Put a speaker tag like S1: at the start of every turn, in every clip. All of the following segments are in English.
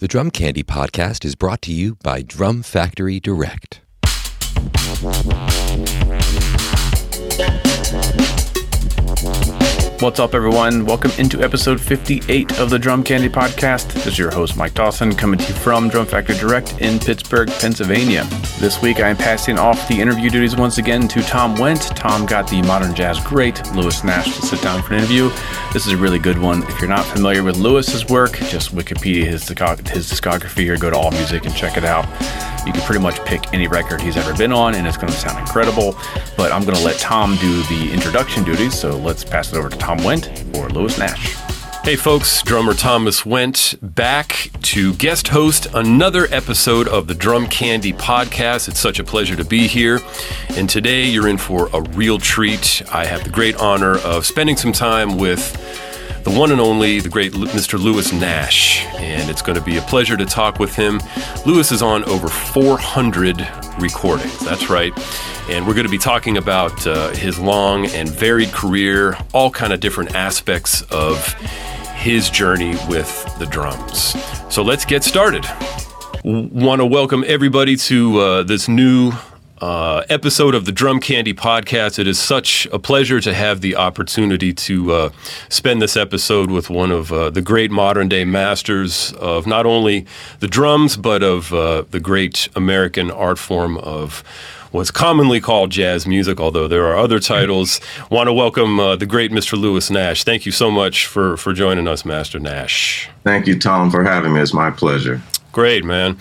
S1: The Drum Candy podcast is brought to you by Drum Factory Direct.
S2: What's up, everyone? Welcome into episode 58 of the Drum Candy Podcast. This is your host, Mike Dawson, coming to you from Drum Factory Direct in Pittsburgh, Pennsylvania. This week, I am passing off the interview duties once again to Tom Wendt. Tom got the modern jazz great, Lewis Nash, to sit down for an interview. This is a really good one. If you're not familiar with Lewis's work, just Wikipedia his, his discography or go to AllMusic and check it out. You can pretty much pick any record he's ever been on, and it's going to sound incredible. But I'm going to let Tom do the introduction duties, so let's pass it over to Tom Wendt for Lewis Nash.
S3: Hey folks, drummer Thomas Wendt back to guest host another episode of the Drum Candy podcast. It's such a pleasure to be here. And today you're in for a real treat. I have the great honor of spending some time with the one and only, the great Mr. Lewis Nash. And it's going to be a pleasure to talk with him. Lewis is on over 400 recordings. That's right. And we're going to be talking about uh, his long and varied career, all kind of different aspects of his journey with the drums. So let's get started. Want to welcome everybody to uh, this new uh, episode of the Drum Candy podcast. It is such a pleasure to have the opportunity to uh, spend this episode with one of uh, the great modern day masters of not only the drums, but of uh, the great American art form of what's commonly called jazz music, although there are other titles. Want to welcome uh, the great Mr. Lewis Nash. Thank you so much for, for joining us, Master Nash.
S4: Thank you, Tom, for having me. It's my pleasure.
S3: Great, man.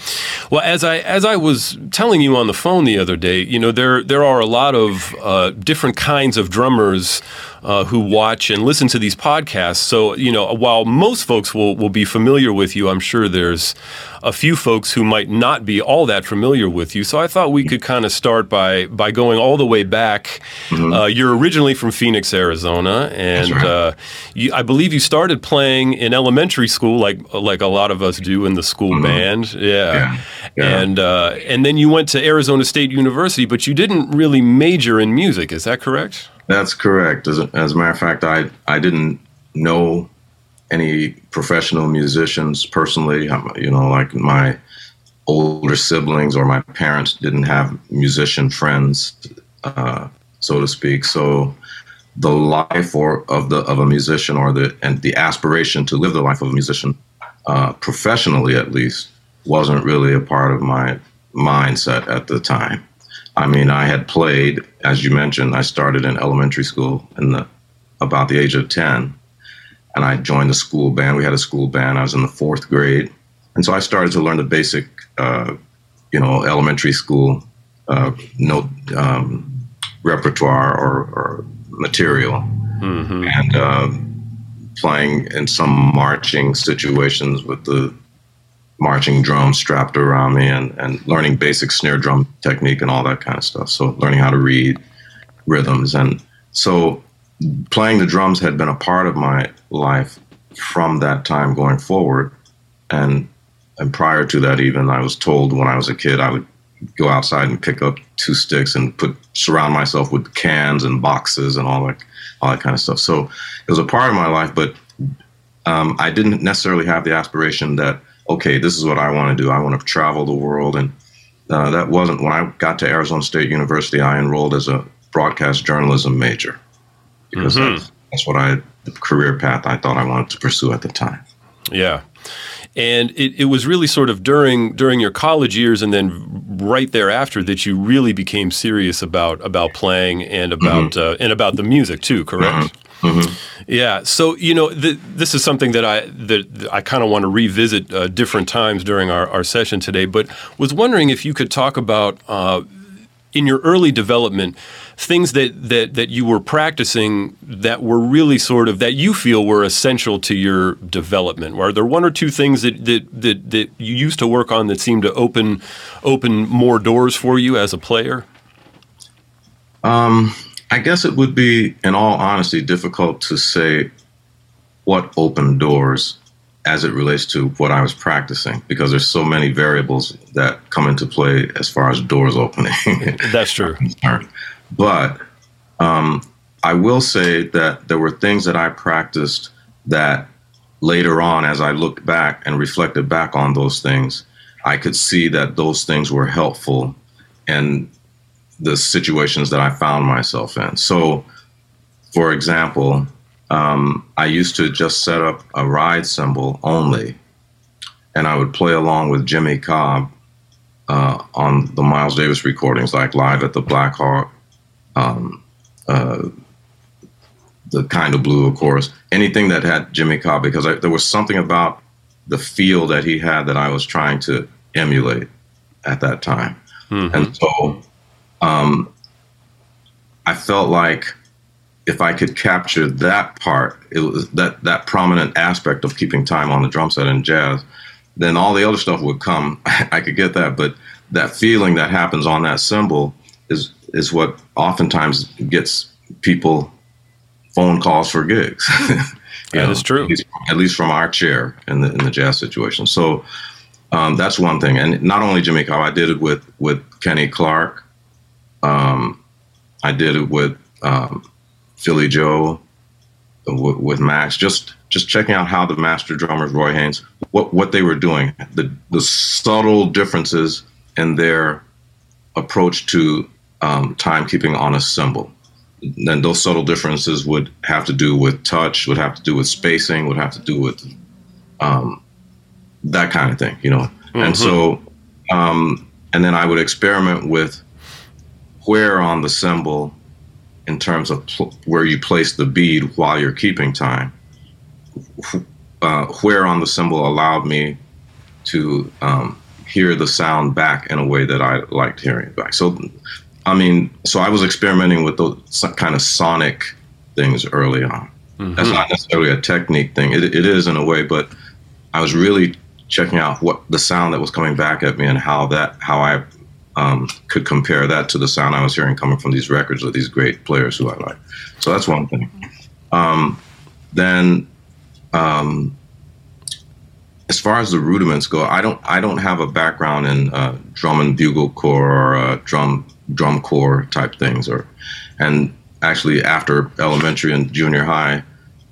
S3: Well, as I as I was telling you on the phone the other day, you know there there are a lot of uh, different kinds of drummers uh, who watch and listen to these podcasts. So, you know, while most folks will, will be familiar with you, I'm sure there's a few folks who might not be all that familiar with you. So I thought we could kind of start by by going all the way back. Mm-hmm. Uh, you're originally from Phoenix, Arizona, and right. uh, you, I believe you started playing in elementary school, like like a lot of us do in the school mm-hmm. band. Yeah, yeah. yeah. and uh, and then you went to Arizona State University, but you didn't really major in music. Is that correct?
S4: That's correct. As a, as a matter of fact, I I didn't know any professional musicians personally. You know, like my older siblings or my parents didn't have musician friends, uh, so to speak. So the life or of the of a musician or the and the aspiration to live the life of a musician uh, professionally at least wasn't really a part of my mindset at the time. I mean, I had played, as you mentioned, I started in elementary school in the about the age of 10, and I joined the school band. We had a school band. I was in the fourth grade, and so I started to learn the basic, uh, you know, elementary school uh, note um, repertoire or, or material, mm-hmm. and uh, playing in some marching situations with the marching drums strapped around me and, and learning basic snare drum technique and all that kind of stuff. So learning how to read rhythms. And so playing the drums had been a part of my life from that time going forward. And and prior to that even I was told when I was a kid I would go outside and pick up two sticks and put surround myself with cans and boxes and all that all that kind of stuff. So it was a part of my life, but um, I didn't necessarily have the aspiration that okay, this is what I want to do. I want to travel the world. And uh, that wasn't when I got to Arizona State University, I enrolled as a broadcast journalism major because mm-hmm. that's, that's what I, the career path I thought I wanted to pursue at the time.
S3: Yeah. And it, it was really sort of during during your college years and then right thereafter that you really became serious about about playing and about mm-hmm. uh, and about the music too, correct? Mm-hmm. Yeah. So you know, this is something that I that I kind of want to revisit uh, different times during our, our session today. But was wondering if you could talk about uh, in your early development things that, that that you were practicing that were really sort of that you feel were essential to your development. Are there one or two things that that that, that you used to work on that seemed to open open more doors for you as a player?
S4: Um I guess it would be, in all honesty, difficult to say what opened doors as it relates to what I was practicing because there's so many variables that come into play as far as doors opening.
S3: That's true.
S4: but um, I will say that there were things that I practiced that later on, as I looked back and reflected back on those things, I could see that those things were helpful in the situations that I found myself in. So, for example, um, I used to just set up a ride cymbal only, and I would play along with Jimmy Cobb uh, on the Miles Davis recordings, like live at the Black Hawk, um, uh, the kind of blue, of course, anything that had Jimmy Cobb, because I, there was something about the feel that he had that I was trying to emulate at that time. Mm-hmm. And so um, I felt like if I could capture that part, it was that that prominent aspect of keeping time on the drum set in jazz, then all the other stuff would come. I could get that, but that feeling that happens on that cymbal is is what oftentimes gets people phone calls for gigs.
S3: that know, is true.
S4: At least, at least, from our chair in the in the jazz situation. So um, that's one thing. And not only Jimmy Cobb, I did it with with Kenny Clarke. Um, I did it with um, Philly Joe, with, with, Max. Just just checking out how the master drummers, Roy Haynes, what what they were doing, the the subtle differences in their approach to um, timekeeping on a cymbal. Then those subtle differences would have to do with touch, would have to do with spacing, would have to do with um, that kind of thing, you know. Mm-hmm. And so, um, and then I would experiment with where on the cymbal in terms of pl- where you place the bead while you're keeping time, uh, where on the cymbal allowed me to um, hear the sound back in a way that I liked hearing it back. So, I mean, so I was experimenting with those kind of sonic things early on. Mm-hmm. That's not necessarily a technique thing. It, it is in a way, but I was really checking out what the sound that was coming back at me and how that how I um, could compare that to the sound I was hearing coming from these records of these great players who I like. So that's one thing. Um, then, um, as far as the rudiments go, I don't I don't have a background in uh, drum and bugle corps or uh, drum drum corps type things, or and actually after elementary and junior high,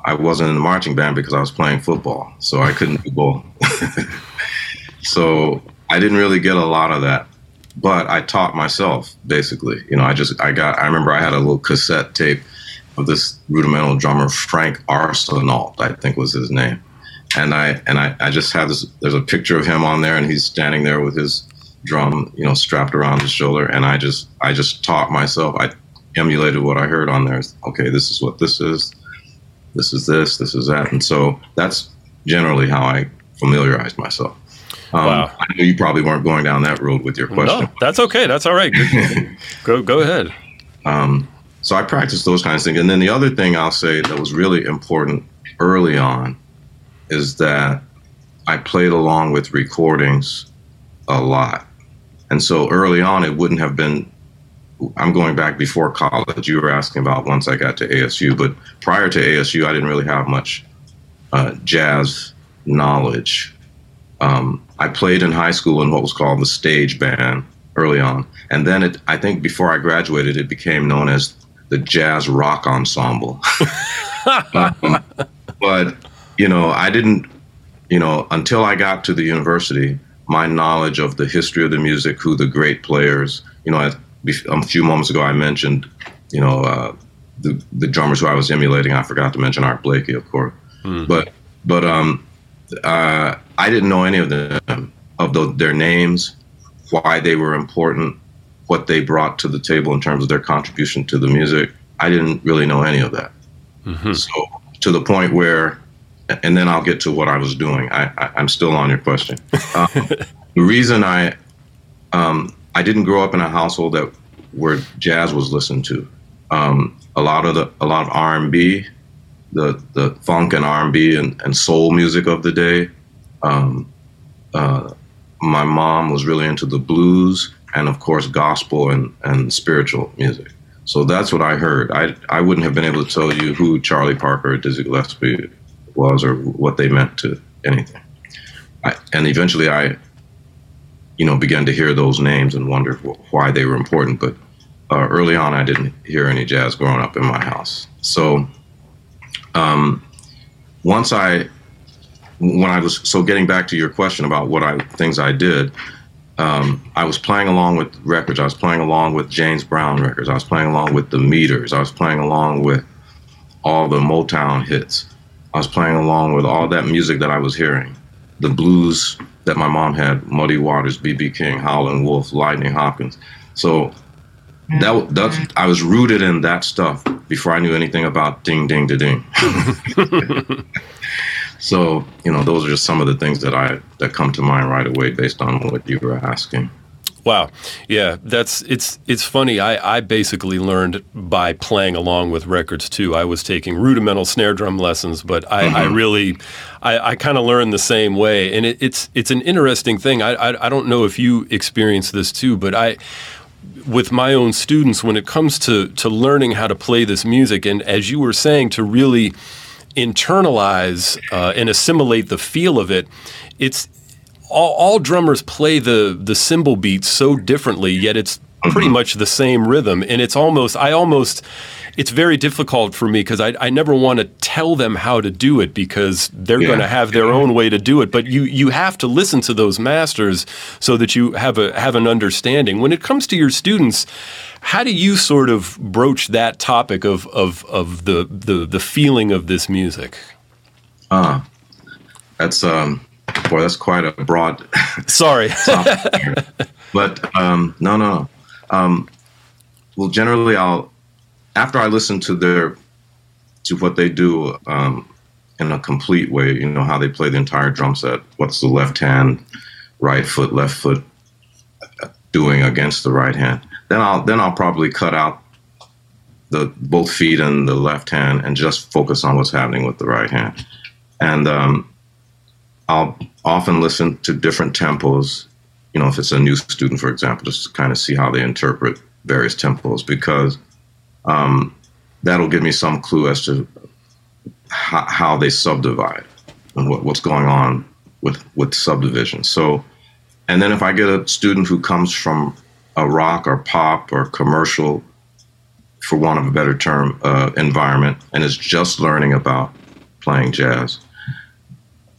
S4: I wasn't in the marching band because I was playing football, so I couldn't do both. so I didn't really get a lot of that, but I taught myself basically. You know, I just I got I remember I had a little cassette tape of this rudimental drummer Frank Arsenault, I think was his name, and I and I, I just have this. There's a picture of him on there, and he's standing there with his drum, you know, strapped around his shoulder, and I just I just taught myself. I emulated what I heard on there. Okay, this is what this is this is this, this is that, and so that's generally how I familiarized myself. Um, wow. I know you probably weren't going down that road with your question. No,
S3: that's okay. That's all right. go go ahead.
S4: Um, so I practiced those kinds of things, and then the other thing I'll say that was really important early on is that I played along with recordings a lot, and so early on it wouldn't have been I'm going back before college. You were asking about once I got to ASU, but prior to ASU, I didn't really have much uh, jazz knowledge. Um, I played in high school in what was called the stage band early on, and then it, I think before I graduated, it became known as the Jazz Rock Ensemble. um, but you know, I didn't, you know, until I got to the university, my knowledge of the history of the music, who the great players, you know, a few moments ago, I mentioned, you know, uh, the the drummers who I was emulating. I forgot to mention Art Blakey, of course. Mm. But but um, uh, I didn't know any of them of the, their names, why they were important, what they brought to the table in terms of their contribution to the music. I didn't really know any of that. Mm-hmm. So to the point where, and then I'll get to what I was doing. I, I am still on your question. Um, the reason I um, I didn't grow up in a household that where jazz was listened to. Um, a lot of the a lot of R and B, the the funk and R and B and soul music of the day. Um, uh, my mom was really into the blues and of course gospel and, and spiritual music. So that's what I heard. I I wouldn't have been able to tell you who Charlie Parker or Dizzy Gillespie was or what they meant to anything. I, and eventually I you know, began to hear those names and wonder why they were important. But uh, early on, I didn't hear any jazz growing up in my house. So um, once I when I was so getting back to your question about what I things I did, um, I was playing along with records. I was playing along with James Brown records. I was playing along with the Meters. I was playing along with all the Motown hits. I was playing along with all that music that I was hearing, the blues that my mom had, Muddy Waters, B.B. King, Howlin' Wolf, Lightning Hopkins. So that that I was rooted in that stuff before I knew anything about ding ding da ding. so you know, those are just some of the things that I that come to mind right away based on what you were asking.
S3: Wow. Yeah, that's it's it's funny. I, I basically learned by playing along with records too. I was taking rudimental snare drum lessons, but I, mm-hmm. I really I, I kind of learned the same way. And it, it's it's an interesting thing. I, I I don't know if you experience this too, but I with my own students when it comes to to learning how to play this music and as you were saying to really internalize uh, and assimilate the feel of it it's all, all drummers play the the cymbal beats so differently, yet it's pretty much the same rhythm, and it's almost I almost it's very difficult for me because I, I never want to tell them how to do it because they're yeah. going to have their own way to do it. But you you have to listen to those masters so that you have a have an understanding. When it comes to your students, how do you sort of broach that topic of of, of the, the the feeling of this music?
S4: Ah, uh, that's um Boy, that's quite a broad.
S3: Sorry.
S4: but um, no, no. Um, well, generally, I'll after I listen to their to what they do um, in a complete way. You know how they play the entire drum set. What's the left hand, right foot, left foot doing against the right hand? Then I'll then I'll probably cut out the both feet and the left hand and just focus on what's happening with the right hand. And um, I'll often listen to different tempos. You know, if it's a new student, for example, just to kind of see how they interpret various tempos, because um, that'll give me some clue as to how, how they subdivide and what, what's going on with with subdivision. So, and then if I get a student who comes from a rock or pop or commercial, for want of a better term, uh, environment, and is just learning about playing jazz,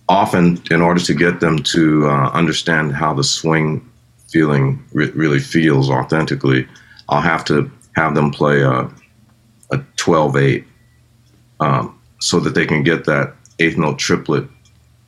S4: often in order to get them to uh, understand how the swing feeling re- really feels authentically, I'll have to have them play a, a 12 8 um, so that they can get that eighth note triplet,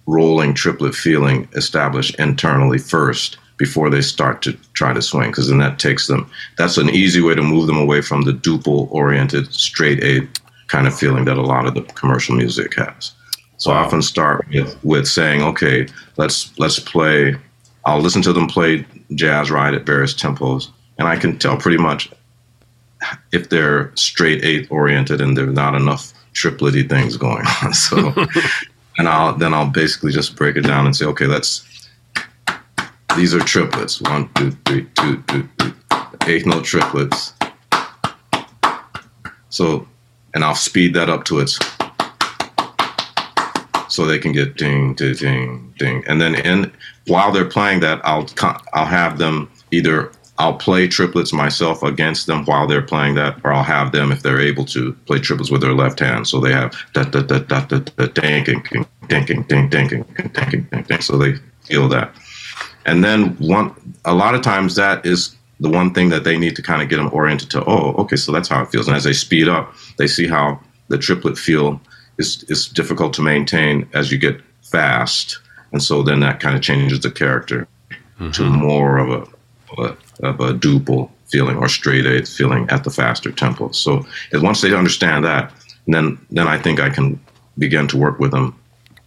S4: rolling triplet feeling established internally first before they start to try to swing. Because then that takes them, that's an easy way to move them away from the duple oriented straight eight kind of feeling that a lot of the commercial music has. So I often start with, with saying, okay, let's let's play. I'll listen to them play jazz right at various tempos, and I can tell pretty much if they're straight eight oriented and there's not enough triplety things going on. So, and I'll then I'll basically just break it down and say, okay, let's. These are triplets. One, two, three, two, two, three. Eighth note triplets. So, and I'll speed that up to its so they can get ding, ding, ding, ding. And then in while they're playing that, I'll I'll have them either I'll play triplets myself against them while they're playing that, or I'll have them if they're able to play triplets with their left hand. So they have da da da da da da dinking, dinking, dinking, dinking, dinking, dinking. So they feel that. And then one, a lot of times that is the one thing that they need to kind of get them oriented to. Oh, okay, so that's how it feels. And as they speed up, they see how the triplet feel is is difficult to maintain as you get fast, and so then that kind of changes the character mm-hmm. to more of a, a of a duple feeling or straight eight feeling at the faster tempo. So once they understand that, then then I think I can begin to work with them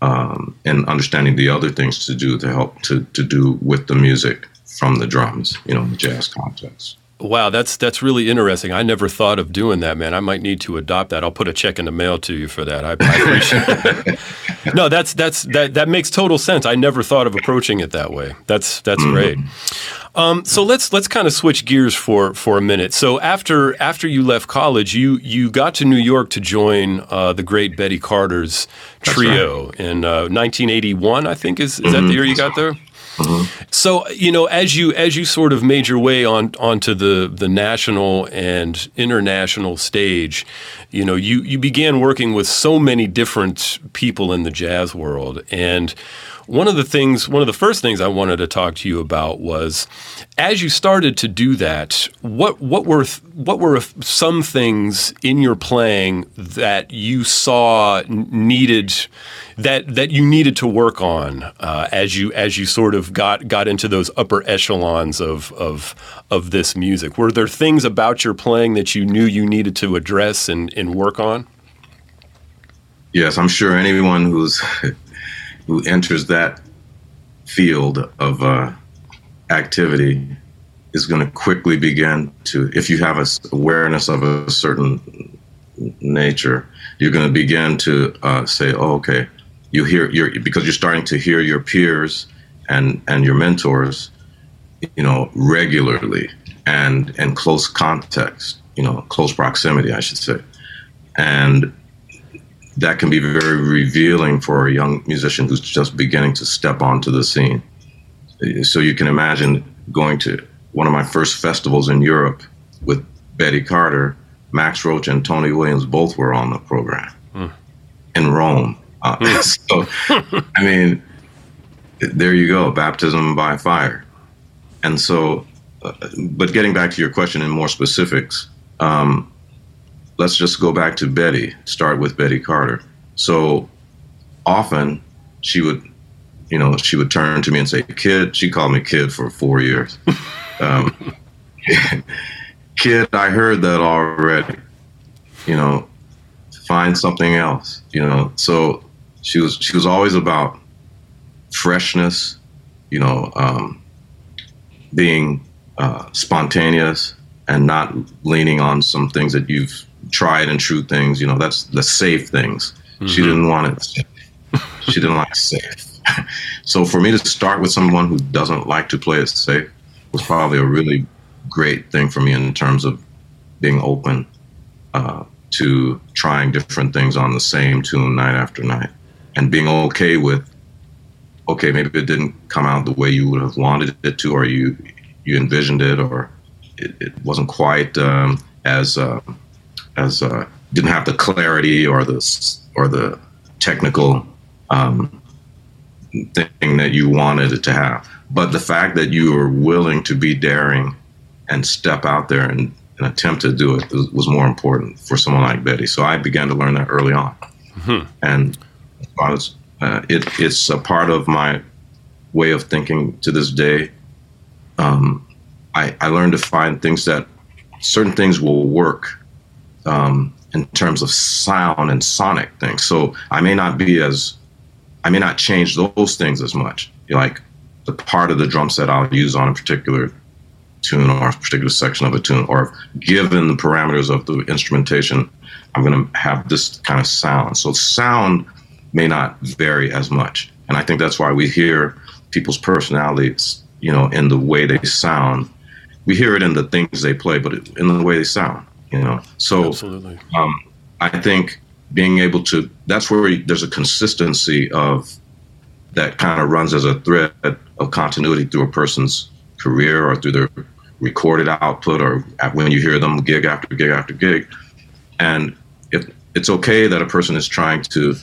S4: um, in understanding the other things to do to help to to do with the music from the drums, you know, in the jazz context.
S3: Wow, that's that's really interesting. I never thought of doing that, man. I might need to adopt that. I'll put a check in the mail to you for that. I, I appreciate it. No, that's that's that that makes total sense. I never thought of approaching it that way. That's that's mm-hmm. great. Um, so let's let's kind of switch gears for for a minute. So after after you left college, you you got to New York to join uh, the great Betty Carter's trio right. in uh, 1981. I think is is mm-hmm. that the year you got there? So you know, as you as you sort of made your way on onto the the national and international stage, you know, you you began working with so many different people in the jazz world, and one of the things, one of the first things I wanted to talk to you about was, as you started to do that, what what were what were some things in your playing that you saw needed that that you needed to work on uh, as you as you sort of got got into those upper echelons of of of this music? Were there things about your playing that you knew you needed to address and, and work on?
S4: Yes, I'm sure anyone who's who enters that field of uh, activity is going to quickly begin to, if you have a awareness of a certain nature, you're going to begin to uh, say, oh, okay, you hear because you're starting to hear your peers and and your mentors, you know, regularly and in close context, you know, close proximity, I should say, and that can be very revealing for a young musician who's just beginning to step onto the scene. So you can imagine going to one of my first festivals in Europe with Betty Carter, Max Roach and Tony Williams both were on the program mm. in Rome. Uh, mm. so, I mean, there you go, baptism by fire. And so, uh, but getting back to your question in more specifics, um, let's just go back to Betty, start with Betty Carter. So often she would, you know, she would turn to me and say, Kid, she called me kid for four years. um, kid, I heard that already. You know, find something else, you know. So she was she was always about freshness, you know, um, being uh, spontaneous and not leaning on some things that you've tried and true things. You know, that's the safe things. Mm-hmm. She didn't want it. she didn't like safe. so for me to start with someone who doesn't like to play it safe was probably a really great thing for me in terms of being open uh, to trying different things on the same tune night after night and being okay with okay maybe it didn't come out the way you would have wanted it to or you you envisioned it or it, it wasn't quite um, as uh, as uh, didn't have the clarity or the or the technical um, thing that you wanted it to have. But the fact that you were willing to be daring and step out there and, and attempt to do it was, was, more important for someone like Betty. So I began to learn that early on, mm-hmm. and I was, uh, it, it's a part of my way of thinking to this day. Um, I, I learned to find things that certain things will work um, in terms of sound and sonic things. So I may not be as, I may not change those things as much. Like the part of the drum set I'll use on a particular tune or a particular section of a tune, or given the parameters of the instrumentation, I'm going to have this kind of sound. So sound may not vary as much. And I think that's why we hear people's personalities, you know, in the way they sound. We hear it in the things they play, but in the way they sound you know so absolutely um, i think being able to that's where there's a consistency of that kind of runs as a thread of continuity through a person's career or through their recorded output or when you hear them gig after gig after gig and if it's okay that a person is trying to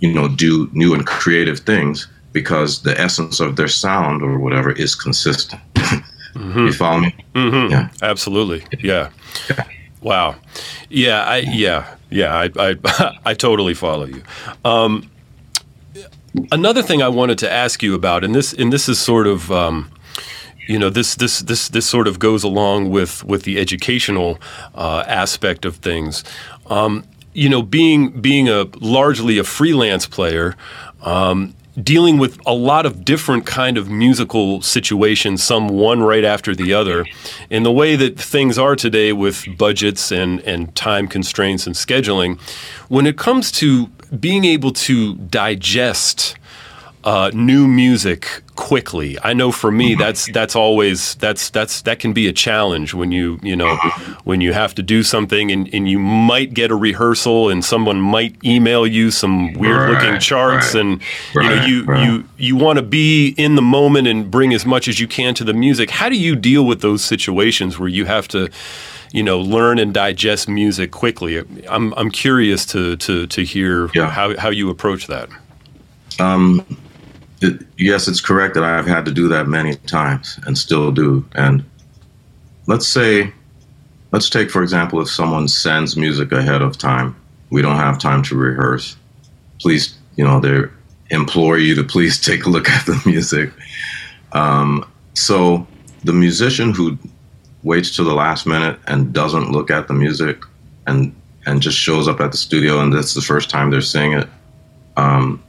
S4: you know do new and creative things because the essence of their sound or whatever is consistent mm-hmm. you follow me
S3: mm-hmm. yeah absolutely yeah. yeah. Wow. Yeah, I yeah, yeah, I I, I totally follow you. Um, another thing I wanted to ask you about, and this and this is sort of um, you know this this this this sort of goes along with with the educational uh, aspect of things. Um, you know, being being a largely a freelance player, um, dealing with a lot of different kind of musical situations, some one right after the other. In the way that things are today with budgets and, and time constraints and scheduling, when it comes to being able to digest uh, new music quickly? I know for me, that's that's always that's that's that can be a challenge when you you know when you have to do something and, and you might get a rehearsal and someone might email you some weird looking
S4: Right,
S3: charts
S4: right,
S3: and you know you
S4: right.
S3: you you want to be in the moment and bring as much as you can to the music. How do you deal with those situations where you have to you know learn and digest music quickly? I'm I'm curious to to to hear
S4: Yeah.
S3: how how you approach that.
S4: It, yes, it's correct that I've had to do that many times and still do. And let's say, let's take, for example, if someone sends music ahead of time, we don't have time to rehearse. Please, you know, they implore you to please take a look at the music. Um, so the musician who waits to the last minute and doesn't look at the music and and just shows up at the studio and that's the first time they're seeing it um,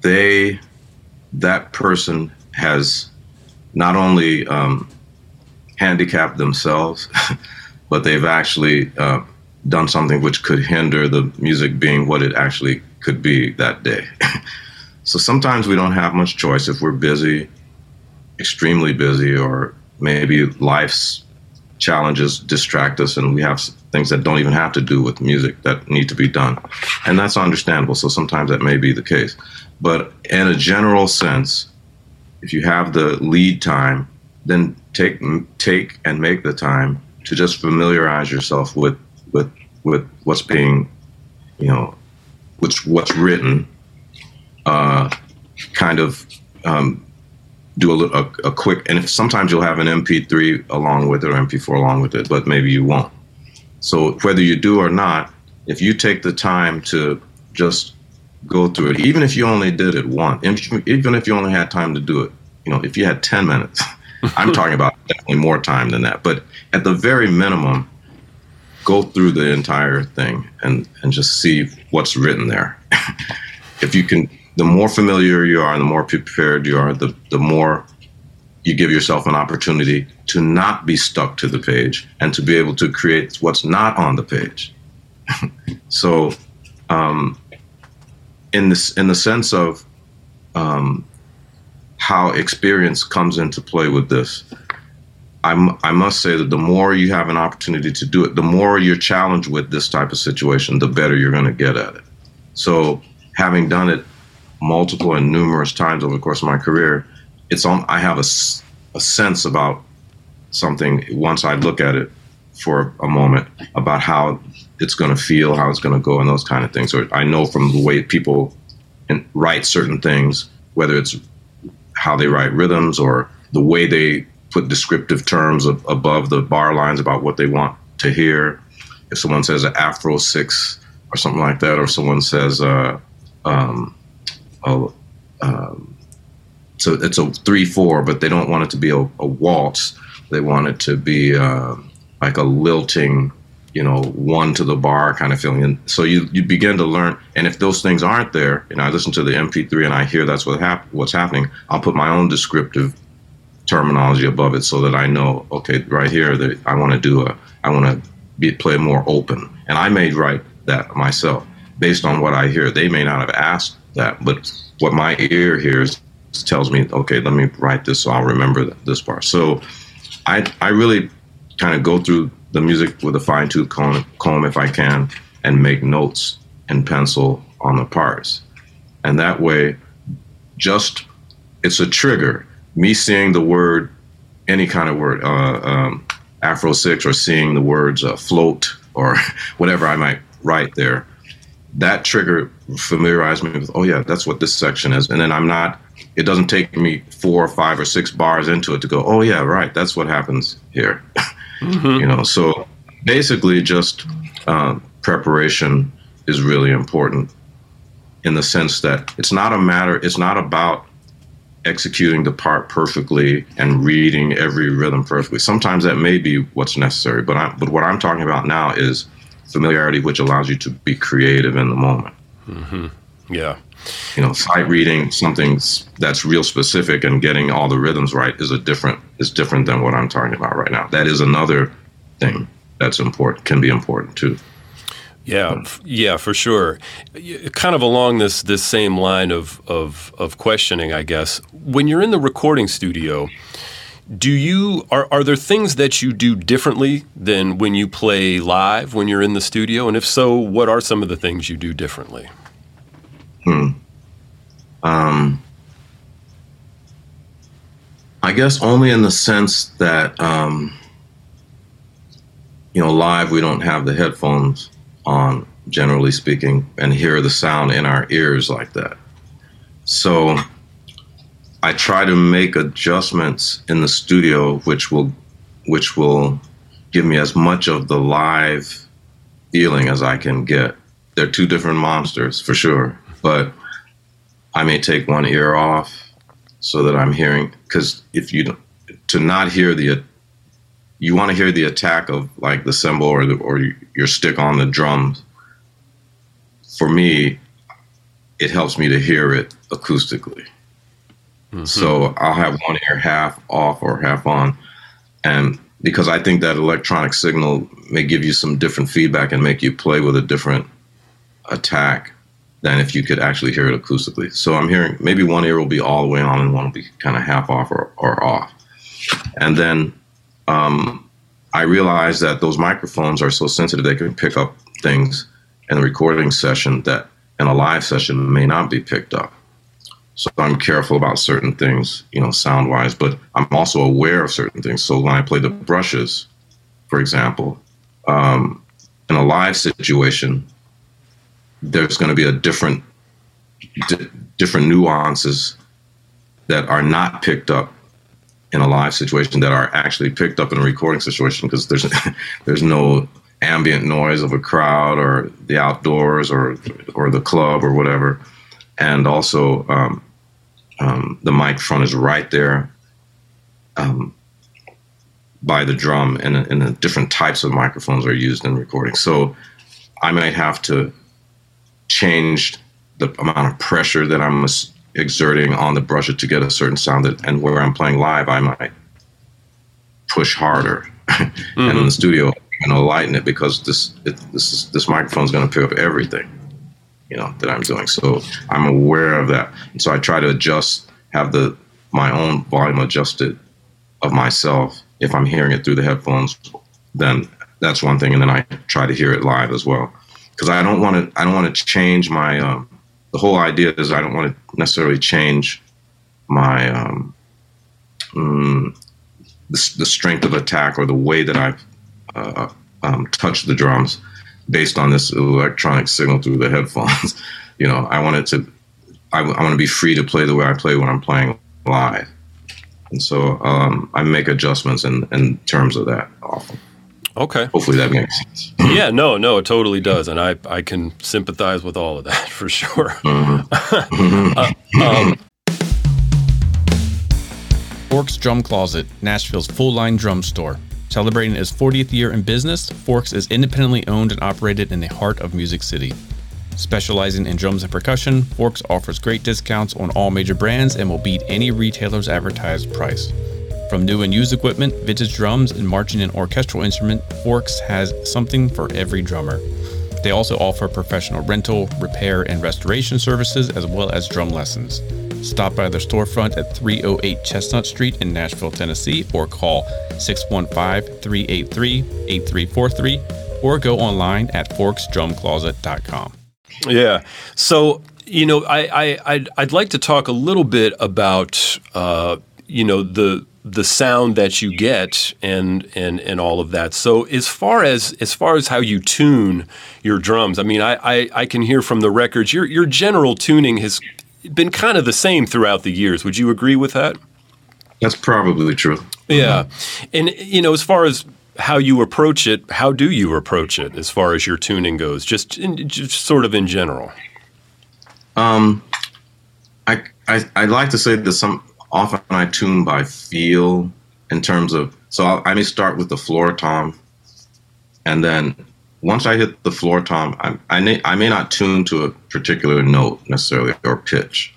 S4: they that person has not only um, handicapped themselves, but they've actually uh, done something which could hinder the music being what it actually could be that day. so sometimes we don't have much choice if we're busy, extremely busy, or maybe life's challenges distract us and we have things that don't even have to do with music that need to be done. And that's understandable. So sometimes that may be the case. But in a general sense, if you have the lead time, then take take and make the time to just familiarize yourself with with with what's being, you know, which what's written. Uh, kind of um, do a, a, a quick, and if, sometimes you'll have an MP3 along with it or MP4 along with it, but maybe you won't. So whether you do or not, if you take the time to just go through it, even if you only did it once, even if you only had time to do it, you know, if you had 10 minutes, I'm talking about definitely more time than that, but at the very minimum, go through the entire thing and, and just see what's written there. if you can, the more familiar you are and the more prepared you are, the, the more you give yourself an opportunity to not be stuck to the page and to be able to create what's not on the page. so, um, in this, in the sense of um, how experience comes into play with this, I'm, I must say that the more you have an opportunity to do it, the more you're challenged with this type of situation, the better you're going to get at it. So, having done it multiple and numerous times over the course of my career, it's on. I have a, a sense about something once I look at it for a moment about how it's going to feel, how it's going to go, and those kind of things. Or I know from the way people write certain things, whether it's how they write rhythms or the way they put descriptive terms ab- above the bar lines about what they want to hear. If someone says an Afro six or something like that, or someone says, uh, um, oh, um, so it's a three four, but they don't want it to be a, a waltz. They want it to be um like a lilting, you know, one to the bar kind of feeling. And so you you begin to learn. And if those things aren't there, and I listen to the MP3 and I hear that's what hap- what's happening, I'll put my own descriptive terminology above it so that I know, okay, right here that I want to do a, I want to be play more open, and I may write that myself based on what I hear. They may not have asked that, but what my ear hears tells me, okay, let me write this so I'll remember th- this part. So I I really kind of go through the music with a fine tooth comb, comb if I can, and make notes in pencil on the parts, and that way, just it's a trigger. Me seeing the word, any kind of word, uh, um, Afro six, or seeing the words uh, float or whatever I might write there, that trigger familiarized me with, oh yeah, that's what this section is, and then I'm not. It doesn't take me four or five or six bars into it to go, oh yeah, right, that's what happens here. You know, so basically, just uh, preparation is really important in the sense that it's not a matter. It's not about executing the part perfectly and reading every rhythm perfectly. Sometimes that may be what's necessary, but I, but what I'm talking about now is familiarity, which allows you to be creative in the moment.
S3: Yeah.
S4: You know, sight reading something that's real specific and getting all the rhythms right is a different is different than what I'm talking about right now. That is another thing that's important, can be important too.
S3: Yeah, yeah, for sure. Kind of along this this same line of, of of questioning, I guess. When you're in the recording studio, do you are are there things that you do differently than when you play live when you're in the studio? And if so, what are some of the things you do differently?
S4: Hmm. Um. I guess only in the sense that um, you know, live we don't have the headphones on, generally speaking, and hear the sound in our ears like that. So I try to make adjustments in the studio, which will, which will give me as much of the live feeling as I can get. They're two different monsters for sure, but I may take one ear off so that I'm hearing because if you to not hear the you want to hear the attack of like the cymbal or the, or your stick on the drums. For me, it helps me to hear it acoustically. Mm-hmm. So I'll have one ear half off or half on, and because I think that electronic signal may give you some different feedback and make you play with a different attack than if you could actually hear it acoustically. So I'm hearing maybe one ear will be all the way on and one will be kind of half off or, or off. And then um, I realized that those microphones are so sensitive they can pick up things in a recording session that in a live session may not be picked up. So I'm careful about certain things, you know, sound wise, but I'm also aware of certain things. So when I play the brushes, for example, um, in a live situation, there's going to be a different, d- different nuances that are not picked up in a live situation that are actually picked up in a recording situation because there's there's no ambient noise of a crowd or the outdoors or or the club or whatever, and also um, um, the microphone is right there um, by the drum, and, and the different types of microphones are used in recording. So I might have to change the amount of pressure that I'm exerting on the brushes to get a certain sound that, and where I'm playing live, I might push harder. mm-hmm. and in the mm-hmm. studio, I'm going to lighten it because this it, this is, this microphone is going to pick up everything, you know, that I'm doing. So I'm aware of that, and so I try to adjust, have the my own volume adjusted of myself. If I'm hearing it through the headphones, then that's one thing, and then I try to hear it live as well because I don't want to I don't want to change my um, the whole idea is I don't want to necessarily change my um, mm, the, the, strength of attack or the way that I've uh, um, touched the drums based on this electronic signal through the headphones. you know, I want it to I, I want to be free to play the way I play when I'm playing live, and so um, I make adjustments in in terms of that often.
S3: Okay.
S4: Hopefully that makes sense.
S3: yeah, no, no, it totally does, and I I can sympathize with all of that for sure. Mm-hmm.
S5: uh, um, Forks Drum Closet, Nashville's full line drum store. Celebrating its 40th year in business, Forks is independently owned and operated in the heart of Music City. Specializing in drums and percussion, Forks offers great discounts on all major brands and will beat any retailer's advertised price. From new and used equipment, vintage drums, and marching and orchestral instrument, Forks has something for every drummer. They also offer professional rental, repair, and restoration services as well as drum lessons. Stop by their storefront at 308 Chestnut Street in Nashville, Tennessee, or call 615 383 8343 or go online at forksdrumcloset.com.
S3: Yeah. So, you know, I, I, I'd, I'd like to talk a little bit about, uh, you know, the the sound that you get and and and all of that. So as far as as far as how you tune your drums, I mean, I I, I can hear from the records your your general tuning has been kind of the same throughout the years. Would you agree with that?
S4: That's probably true.
S3: Yeah, and you know, as far as how you approach it, how do you approach it as far as your tuning goes? Just in, just sort of in general.
S4: Um, I I I'd like to say that some often I tune by feel in terms of, so I'll, i may start with the floor tom, and then once I hit the floor tom, I, I, may, I may not tune to a particular note necessarily or pitch,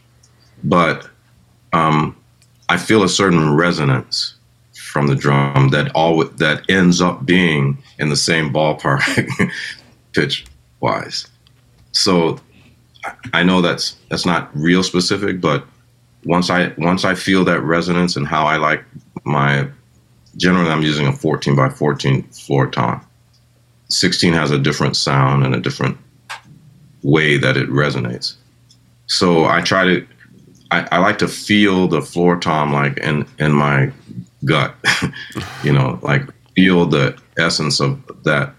S4: but um, I feel a certain resonance from the drum that all that ends up being in the same ballpark pitch wise. So I know that's that's not real specific, but once I once I feel that resonance and how I like my generally I'm using a 14 by 14 floor tom. 16 has a different sound and a different way that it resonates. So I try to I, I like to feel the floor tom like in in my gut, you know, like feel the essence of that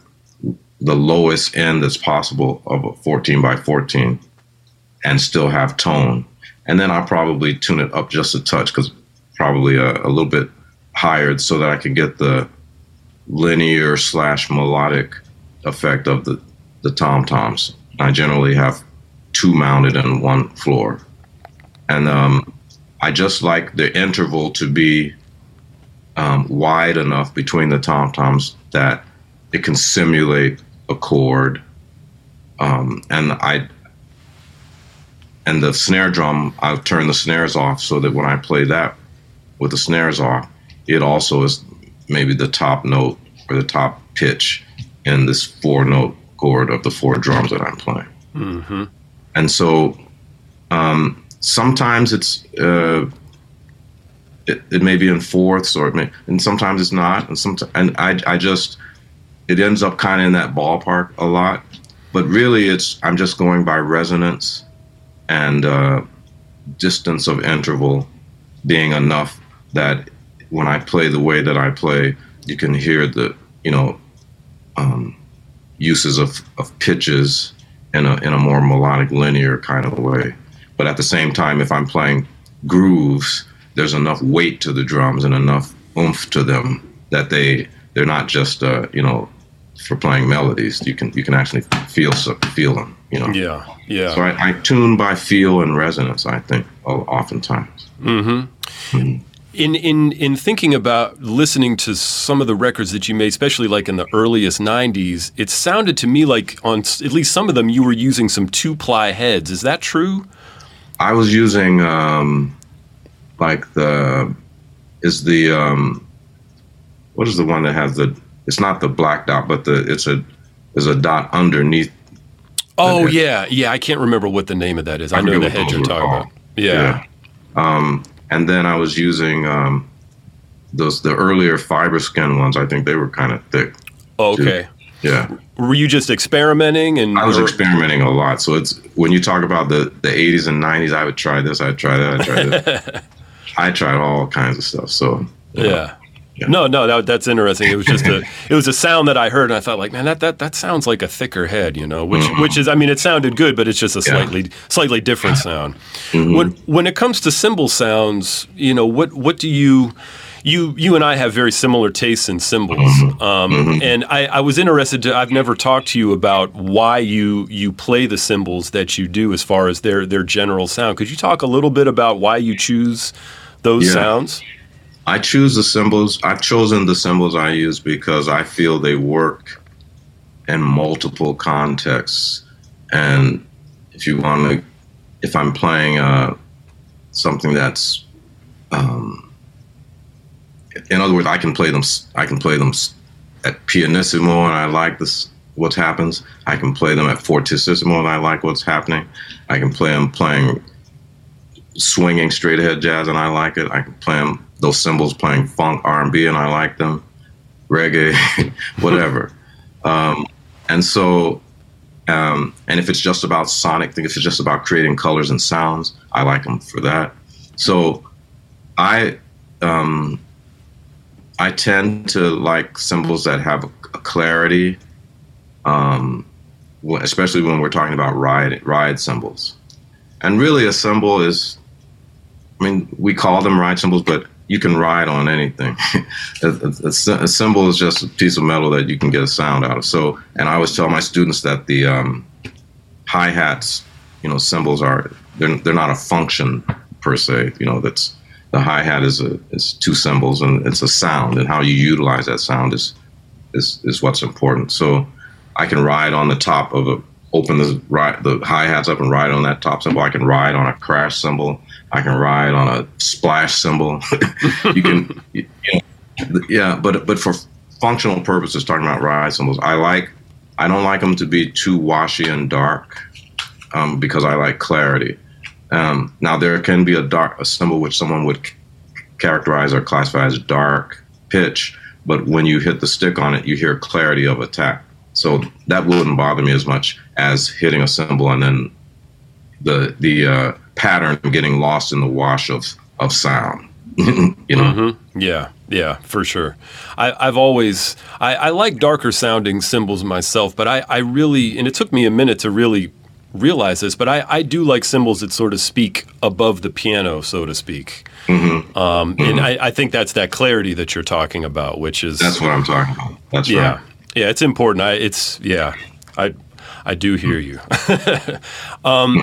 S4: the lowest end that's possible of a 14 by 14 and still have tone. And then I'll probably tune it up just a touch because probably a, a, little bit higher so that I can get the linear slash melodic effect of the, the tom toms. I generally have two mounted and one floor. And um, I just like the interval to be um, wide enough between the tom toms that it can simulate a chord. Um, and I and the snare drum, I've turned the snares off so that when I play that with the snares off, it also is maybe the top note or the top pitch in this four note chord of the four drums that I'm playing. Mm-hmm. And so um, sometimes it's uh, it, it may be in fourths or it may, and sometimes it's not. And sometimes and I I just it ends up kind of in that ballpark a lot. But really, it's I'm just going by resonance and uh, distance of interval being enough that when I play the way that I play, you can hear the you know um, uses of, of pitches in a in a more melodic linear kind of way. But at the same time, if I'm playing grooves, there's enough weight to the drums and enough oomph to them that they they're not just uh, you know for playing melodies. You can you can actually feel feel them. You know.
S3: Yeah. Yeah.
S4: So I, I tune by feel and resonance. I think oftentimes.
S3: Mm-hmm. mm-hmm. In in in thinking about listening to some of the records that you made, especially like in the earliest '90s, it sounded to me like on at least some of them you were using some two ply heads. Is that true?
S4: I was using um, like the is the um, what is the one that has the it's not the black dot, but the it's a there's a dot underneath.
S3: Oh yeah, yeah. I can't remember what the name of that is. I, I know the head you're talking about. Yeah.
S4: yeah. Um, and then I was using um, those the earlier fiber skin ones. I think they were kind of thick.
S3: okay.
S4: Too. Yeah.
S3: Were you just experimenting and
S4: I was experimenting a lot. So it's when you talk about the the 80s and 90s, I would try this, I'd try that, I'd try this. I tried all kinds of stuff. So
S3: yeah. Yeah. No, no, that, that's interesting. It was just a, it was a sound that I heard, and I thought, like, man, that that that sounds like a thicker head, you know, which mm-hmm. which is, I mean, it sounded good, but it's just a slightly yeah. slightly different sound. Mm-hmm. When when it comes to cymbal sounds, you know, what what do you you you and I have very similar tastes in cymbals, mm-hmm. um, mm-hmm. and I, I, was interested to. I've never talked to you about why you you play the cymbals that you do, as far as their their general sound. Could you talk a little bit about why you choose those yeah. sounds?
S4: I choose the cymbals. I've chosen the cymbals I use because I feel they work in multiple contexts. And if you want to, if I'm playing uh, something that's, um, in other words, I can play them. I can play them at pianissimo, and I like this. What happens? I can play them at fortissimo, and I like what's happening. I can play them playing swinging straight ahead jazz, and I like it. I can play them those cymbals playing funk, R and I like them, reggae, whatever. um, and so, um, and if it's just about sonic, if it's just about creating colors and sounds, I like them for that. So, I um, I tend to like cymbals that have a clarity, um, especially when we're talking about ride ride cymbals. And really, a cymbal is, I mean, we call them ride cymbals, but you can ride on anything. a, a, a, cymbal is just a piece of metal that you can get a sound out of. So, and I always tell my students that the um, hi hats, you know, cymbals are they're they're not a function per se. You know, that's the hi hat is a is two cymbals and it's a sound, and how you utilize that sound is is is what's important. So, I can ride on the top of a open the the hi hats up and ride on that top cymbal. I can ride on a crash cymbal. I can ride on a splash cymbal. you can, you know, yeah, but but for functional purposes, talking about ride cymbals, I like I don't like them to be too washy and dark um, because I like clarity. Um, now there can be a dark a cymbal which someone would c- characterize or classify as dark pitch, but when you hit the stick on it, you hear clarity of attack. So that wouldn't bother me as much as hitting a cymbal and then the the uh, pattern getting lost in the wash of of sound. you know.
S3: Mm-hmm. Yeah, yeah, for sure. I, have always I, I, like darker sounding cymbals myself, but I, I really and it took me a minute to really realize this, but I, I do like cymbals that sort of speak above the piano, so to speak. Mm-hmm. Um, mm-hmm. And I, I, think that's that clarity that you're talking about, which is
S4: that's what I'm talking about. That's
S3: yeah,
S4: right.
S3: Yeah. It's important. I it's yeah. I I do hear you. um,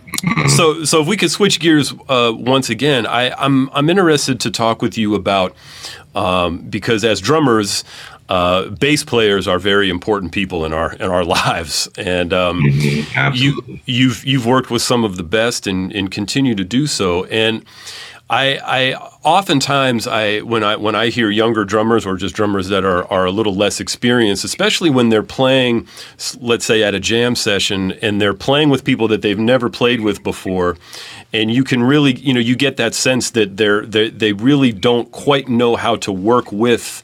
S3: so, so if we could switch gears uh, once again, I, I'm I'm interested to talk with you about um, because as drummers, uh, bass players are very important people in our in our lives, and um,
S4: mm-hmm.
S3: you you've you've worked with some of the best and, and continue to do so. And I, I oftentimes I when I when I hear younger drummers or just drummers that are are a little less experienced, especially when they're playing, let's say at a jam session, and they're playing with people that they've never played with before, and you can really you know you get that sense that they're they they really don't quite know how to work with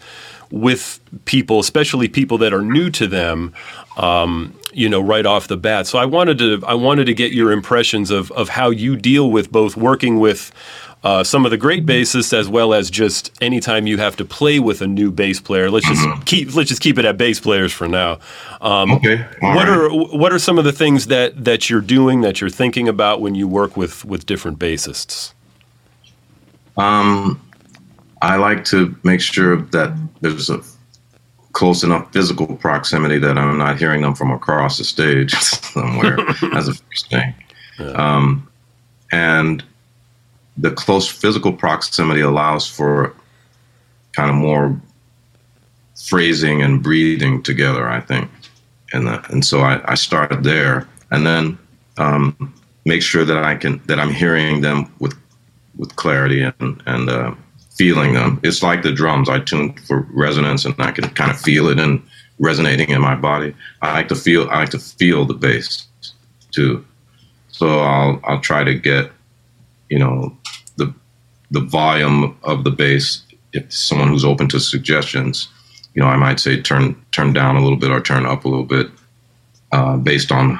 S3: with people, especially people that are new to them, um, you know, right off the bat. So I wanted to I wanted to get your impressions of of how you deal with both working with uh, some of the great bassists as well as just anytime you have to play with a new bass player. Let's just mm-hmm. keep let's just keep it at bass players for now.
S4: Um, okay.
S3: All what right. are what are some of the things that that you're doing that you're thinking about when you work with with different bassists?
S4: Um, I like to make sure that there's a close enough physical proximity that I'm not hearing them from across the stage somewhere as a first thing. Yeah. Um, and the close physical proximity allows for kind of more phrasing and breathing together, I think. And the, and so I, I started there, and then um, make sure that I can that I'm hearing them with with clarity and and uh, feeling them. It's like the drums. I tune for resonance, and I can kind of feel it and resonating in my body. I like to feel. I like to feel the bass too. So I'll I'll try to get you know the the volume of the bass. If someone who's open to suggestions, you know, I might say turn turn down a little bit or turn up a little bit, uh, based on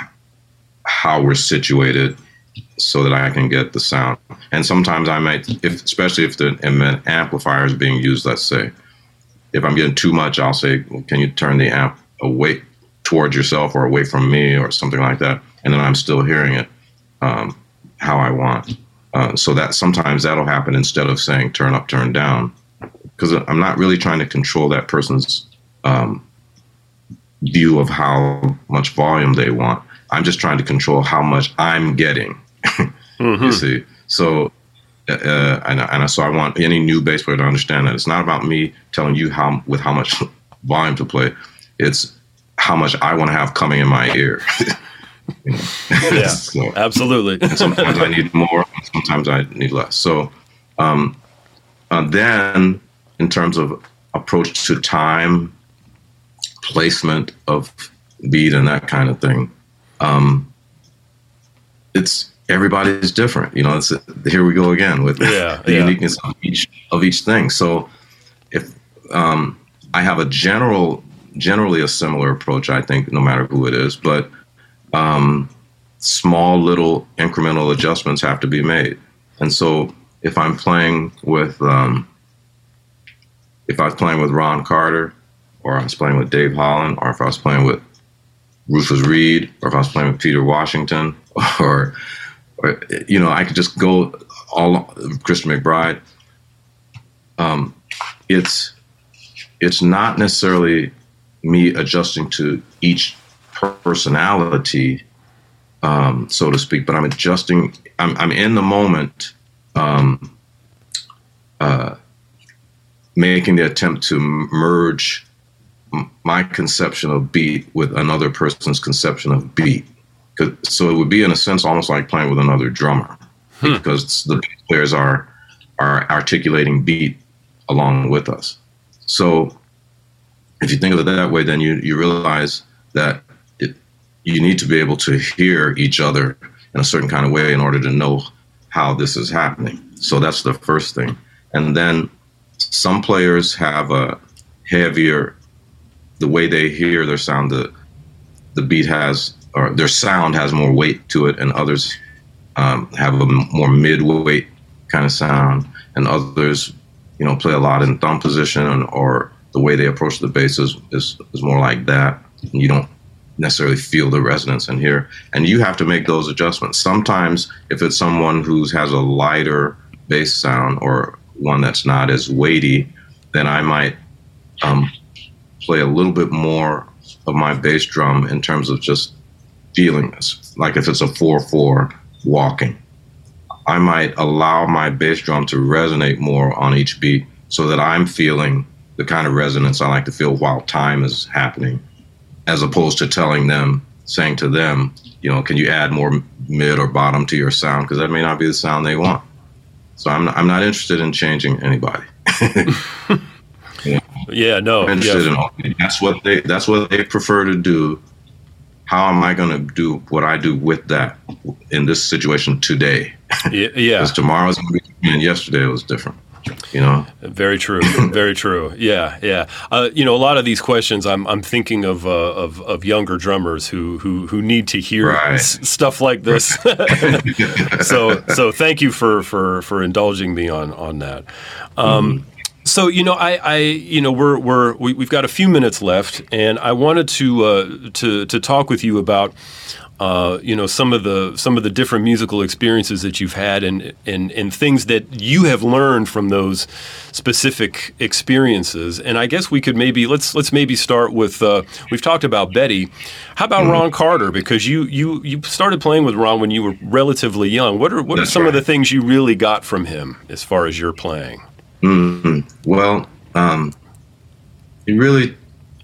S4: how we're situated, so that I can get the sound. And sometimes I might, if especially if the amplifier is being used, let's say, if I'm getting too much, I'll say, well, can you turn the amp away towards yourself or away from me or something like that, and then I'm still hearing it um, how I want. Uh, so that sometimes that'll happen instead of saying turn up, turn down, because I'm not really trying to control that person's um, view of how much volume they want. I'm just trying to control how much I'm getting. Mm-hmm. You see, so uh, uh, and, and so I want any new bass player to understand that it's not about me telling you how with how much volume to play. It's how much I want to have coming in my ear.
S3: yeah, so, absolutely.
S4: sometimes I need more, sometimes I need less. So, um, uh, then in terms of approach to time, placement of beat, and that kind of thing, um, it's everybody's different. You know, it's here we go again with
S3: yeah,
S4: the
S3: yeah.
S4: uniqueness of each of each thing. So, if um, I have a general, generally a similar approach, I think, no matter who it is, but um, small little incremental adjustments have to be made. And so if I'm playing with, um, if I was playing with Ron Carter, or I was playing with Dave Holland, or if I was playing with Rufus Reid, or if I was playing with Peter Washington, or, you know, I could just go all Christian McBride. Um, it's it's not necessarily me adjusting to each personality, um, so to speak, but I'm adjusting. I'm, I'm in the moment, um, uh, making the attempt to merge my conception of beat with another person's conception of beat. So it would be, in a sense, almost like playing with another drummer, hmm. because the players are are articulating beat along with us. So if you think of it that way, then you you realize that it, you need to be able to hear each other in a certain kind of way in order to know how this is happening. So that's the first thing. And then some players have a heavier, the way they hear their sound, the, the beat has, or their sound has more weight to it, and others um, have a more mid-weight kind of sound, and others, you know, play a lot in thumb position, or the way they approach the bass is, is, is more like that. You don't necessarily feel the resonance in here. And you have to make those adjustments. Sometimes, if it's someone who has a lighter bass sound or one that's not as weighty, then I might um, play a little bit more of my bass drum in terms of just feeling this. Like if it's a 4 4 walking, I might allow my bass drum to resonate more on each beat so that I'm feeling the kind of resonance I like to feel while time is happening as opposed to telling them, saying to them, you know, can you add more mid or bottom to your sound? Because that may not be the sound they want. So I'm not, I'm not interested in changing anybody.
S3: yeah. yeah, no.
S4: I'm interested yeah. in that's what they that's what they prefer to do. How am I going to do what I do with that in this situation today?
S3: Yeah, yeah.
S4: Because tomorrow's going to be and yesterday was different you know
S3: very true very true yeah yeah uh, you know a lot of these questions i'm, I'm thinking of, uh, of of younger drummers who who who need to hear right. s- stuff like this so so thank you for for for indulging me on on that um, mm-hmm. So you know, I, I, you know, we're we're we, we have got a few minutes left, and I wanted to uh, to to talk with you about uh, you know some of the some of the different musical experiences that you've had and, and and things that you have learned from those specific experiences. And I guess we could maybe let's let's maybe start with uh, we've talked about Betty. How about mm-hmm. Ron Carter? Because you you you started playing with Ron when you were relatively young. What are what That's are some right. of the things you really got from him as far as your playing
S4: mm-hmm. well um, he really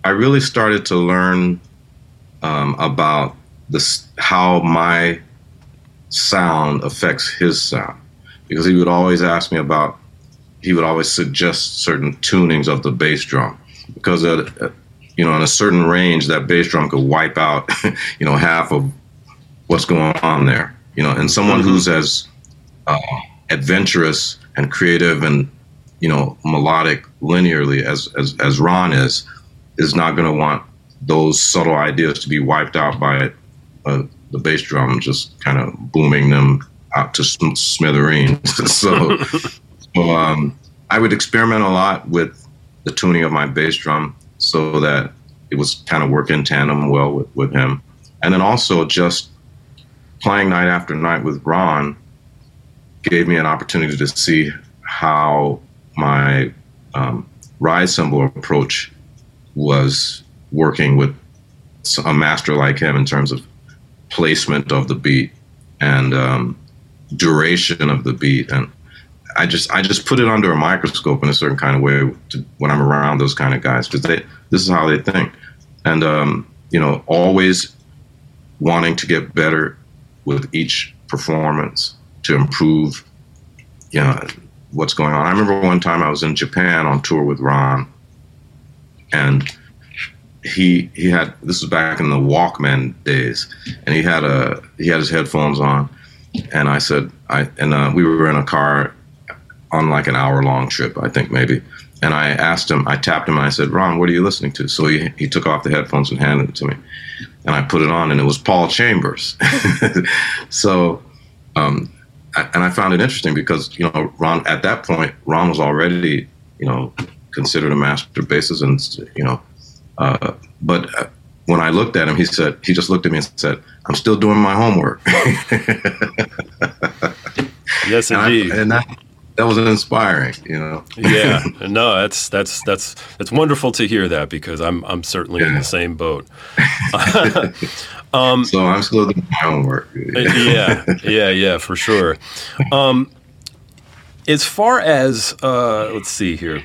S4: I really started to learn um, about this how my sound affects his sound because he would always ask me about he would always suggest certain tunings of the bass drum because at, you know in a certain range that bass drum could wipe out you know half of what's going on there you know and someone mm-hmm. who's as uh, adventurous and creative and you know melodic linearly as as, as Ron is is not going to want those subtle ideas to be wiped out by uh, the bass drum just kind of booming them out to smithereens. so, so um, I would experiment a lot with the tuning of my bass drum so that it was kind of working tandem well with, with him. And then also just playing night after night with Ron gave me an opportunity to see how my um, ride cymbal approach was working with a master like him in terms of placement of the beat and um, duration of the beat. And I just I just put it under a microscope in a certain kind of way to, when I'm around those kind of guys because they this is how they think. And um, you know always wanting to get better with each performance to improve you know what's going on. I remember one time I was in Japan on tour with Ron and he he had this was back in the Walkman days, and he had a he had his headphones on, and I said I and uh, we were in a car on like an hour long trip, I think maybe, and I asked him, I tapped him, and I said, Ron, what are you listening to? So he he took off the headphones and handed it to me, and I put it on, and it was Paul Chambers, so. Um, and I found it interesting because you know Ron at that point Ron was already you know considered a master bassist and you know uh, but uh, when I looked at him, he said, he just looked at me and said, I'm still doing my homework.
S3: yes, indeed.
S4: And, I, and that, that was inspiring, you know.
S3: yeah, no, that's that's that's that's wonderful to hear that because I'm I'm certainly yeah. in the same boat.
S4: um, so I'm still doing my homework.
S3: yeah, yeah, yeah, for sure. Um, as far as uh, let's see here,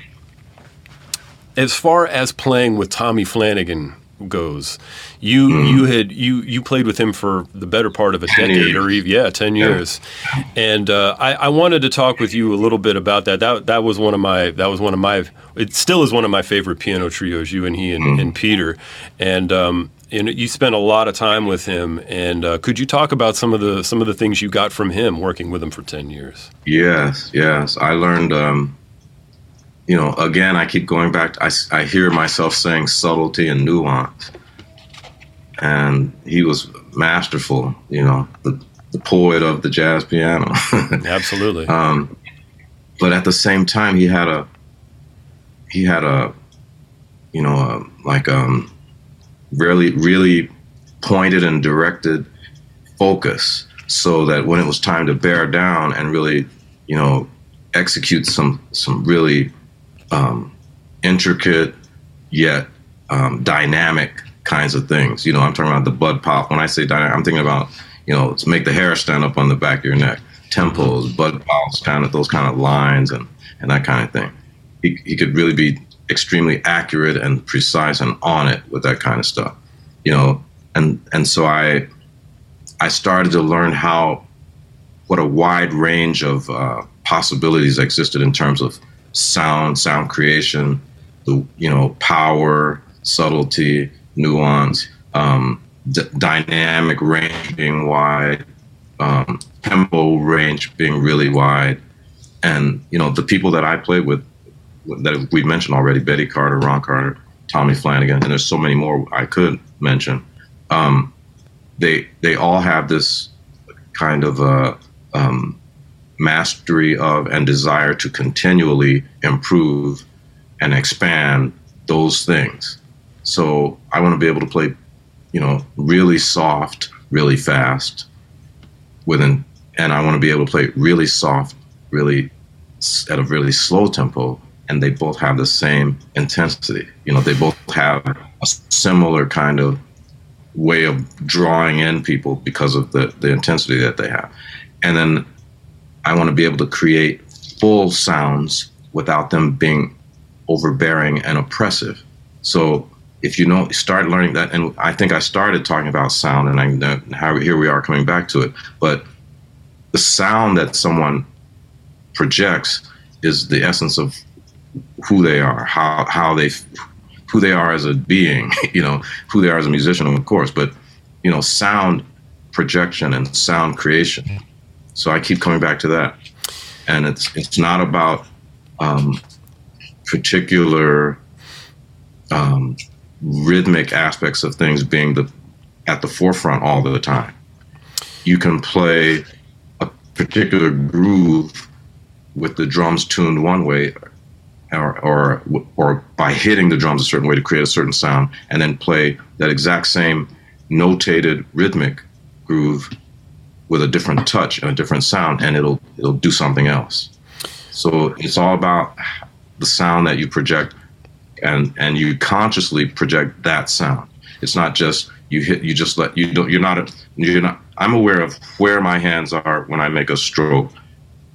S3: as far as playing with Tommy Flanagan goes, you mm. you had you you played with him for the better part of a decade years. or even yeah ten years, yeah. and uh, I, I wanted to talk with you a little bit about that. That that was one of my that was one of my it still is one of my favorite piano trios. You and he and, mm. and Peter, and um, and you spent a lot of time with him. And uh, could you talk about some of the some of the things you got from him working with him for ten years?
S4: Yes, yes. I learned. Um, you know, again, I keep going back. I, I hear myself saying subtlety and nuance, and he was masterful. You know, the the poet of the jazz piano.
S3: Absolutely.
S4: Um, but at the same time, he had a he had a you know a, like um really really pointed and directed focus so that when it was time to bear down and really you know execute some some really um, intricate yet um, dynamic kinds of things. You know i'm talking about the bebop. When i say dynamic i'm thinking about you know to make the hair stand up on the back of your neck tempos bebops kind of those kind of lines and and that kind of thing. He, he could really be extremely accurate and precise and on it with that kind of stuff you know? And and so i i started to learn how what a wide range of uh, possibilities existed in terms of sound sound creation the you know power subtlety nuance um, d- dynamic range being wide um, tempo range being really wide. And you know the people that i played with that we've mentioned already Betty Carter, Ron Carter, Tommy Flanagan, and there's so many more I could mention. Um, they they all have this kind of a um, mastery of and desire to continually improve and expand those things. So I want to be able to play, you know, really soft, really fast, within, and I want to be able to play really soft, really at a really slow tempo and they both have the same intensity. You know, they both have a similar kind of way of drawing in people because of the, the intensity that they have. And then I want to be able to create full sounds without them being overbearing and oppressive. So if you know, start learning that, and I think I started talking about sound, and I how here we are coming back to it. But the sound that someone projects is the essence of who they are, how how they who they are as a being, you know, who they are as a musician, of course, but you know, sound projection and sound creation. So I keep coming back to that, and it's it's not about um, particular um, rhythmic aspects of things being the at the forefront all the time. You can play a particular groove with the drums tuned one way or, or or by hitting the drums a certain way to create a certain sound, and then play that exact same notated rhythmic groove with a different touch and a different sound, and it'll it'll do something else. So it's all about the sound that you project, and and you consciously project that sound. It's not just you hit you just let you don't you're not you're not. I'm aware of where my hands are when I make a stroke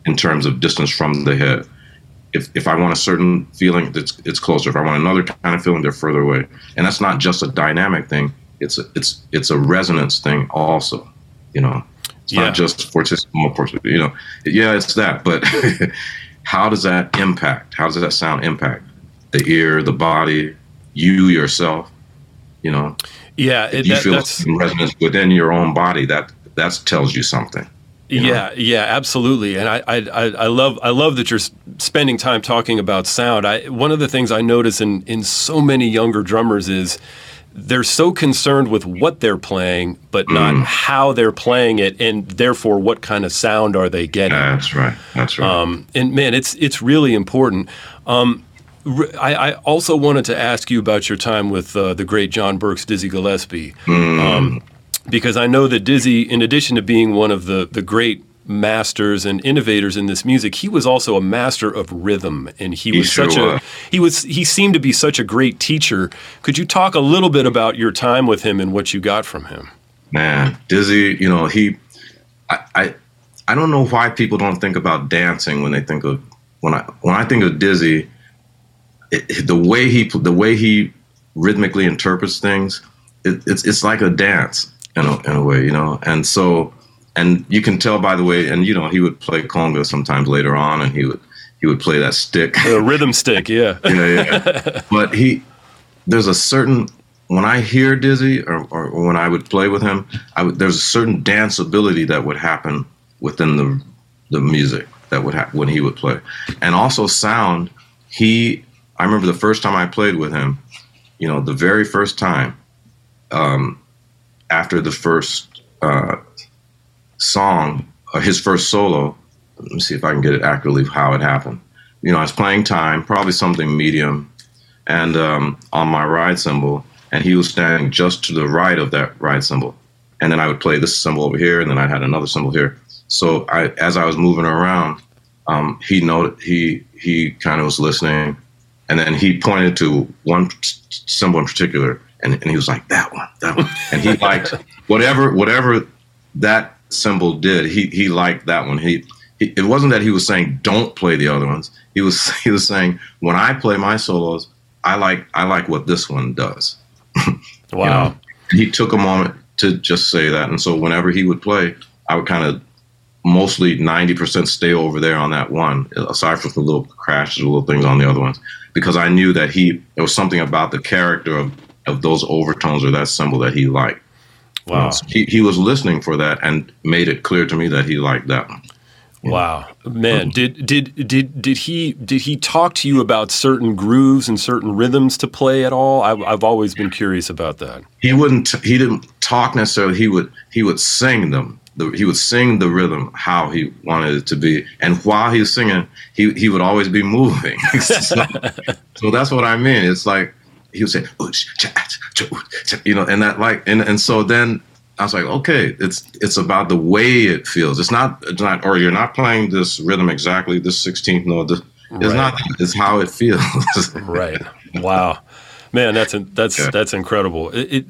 S4: in terms of distance from the head if, if I want a certain feeling, it's it's closer. If I want another kind of feeling, they're further away. And that's not just a dynamic thing. It's a, it's it's a resonance thing also. You know, it's yeah. not just fortissimo, you know. Yeah, it's that. But how does that impact? How does that sound impact the ear, the body, you yourself? You know.
S3: Yeah,
S4: it, you that, feel some resonance within your own body. That that tells you something.
S3: You know? Yeah, yeah, absolutely. And I, I, I love, I love that you're spending time talking about sound. I, one of the things I notice in in so many younger drummers is they're so concerned with what they're playing, but not mm. how they're playing it, and therefore what kind of sound are they getting.
S4: That's right. That's right. Um,
S3: and man, it's it's really important. Um, I, I, also wanted to ask you about your time with uh, the great John Birks Dizzy Gillespie. Mm. Um, because I know that Dizzy, in addition to being one of the, the great masters and innovators in this music, he was also a master of rhythm, and he, he was sure such was. a he was he seemed to be such a great teacher. Could you talk a little bit about your time with him and what you got from him?
S4: Man, Dizzy, you know he, I, I, I don't know why people don't think about dancing when they think of when I when I think of Dizzy, it, the way he the way he rhythmically interprets things, it, it's it's like a dance in a, in a way, you know. And so, and you can tell by the way, and you know, he would play conga sometimes later on, and he would he would play that stick,
S3: a rhythm stick, yeah,
S4: yeah, yeah. But he, there's a certain when I hear Dizzy or, or when I would play with him, I would, there's a certain dance ability that would happen within the the music that would happen when he would play, and also sound. He, I remember the first time I played with him, you know, the very first time, um, after the first uh, song, uh, his first solo. Let me see if I can get it accurately how it happened. You know, I was playing time, probably something medium, and um, on my ride cymbal, and he was standing just to the right of that ride cymbal. And then I would play this cymbal over here, and then I had another cymbal here. So I, as I was moving around, um, he noted he he kind of was listening, and then he pointed to one cymbal in particular, and, and he was like that one, that one, and he liked whatever whatever that cymbal did. He he liked that one. He, he it wasn't that he was saying don't play the other ones. He was he was saying when I play my solos, I like I like what this one does.
S3: Wow.
S4: You know? He took a moment to just say that. And so whenever he would play, I would kind of mostly 90% stay over there on that one, aside from the little crashes, or little things on the other ones, because I knew that he, there was something about the character of, of those overtones or that cymbal that he liked.
S3: Wow.
S4: So he, he was listening for that and made it clear to me that he liked that one.
S3: Wow, man! Um, did did did did he did he talk to you about certain grooves and certain rhythms to play at all? I, I've always been curious about that.
S4: He wouldn't. He didn't talk necessarily. He would. He would sing them. The, he would sing the rhythm how he wanted it to be, and while he was singing, he he would always be moving. so, so that's what I mean. It's like he would say, you know, and that like, and and so then I was like, okay, it's it's about the way it feels. It's not it's not or you're not playing this rhythm exactly this 16th note. This,
S3: right.
S4: it's not. It's how it feels.
S3: Right. Wow, man, that's that's
S4: Yeah.
S3: that's incredible. It, it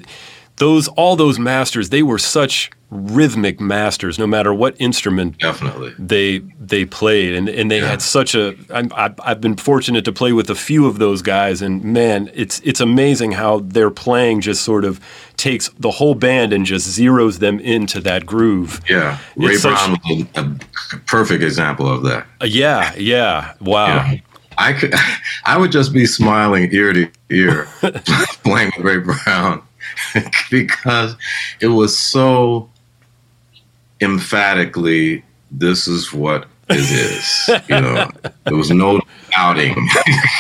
S3: those all those masters they were such rhythmic masters no matter what instrument
S4: Definitely.
S3: they they played and, and they
S4: Yeah.
S3: had such a I'm, I've, I've been fortunate to play with a few of those guys and man it's it's amazing how their playing just sort of takes the whole band and just zeroes them into that groove
S4: Yeah. Ray
S3: It's such-
S4: Brown was a, a perfect example of that.
S3: Uh, yeah yeah wow
S4: Yeah. I could, I would just be smiling ear to ear playing with Ray Brown because it was so emphatically this is what it is. You know, there was no doubting.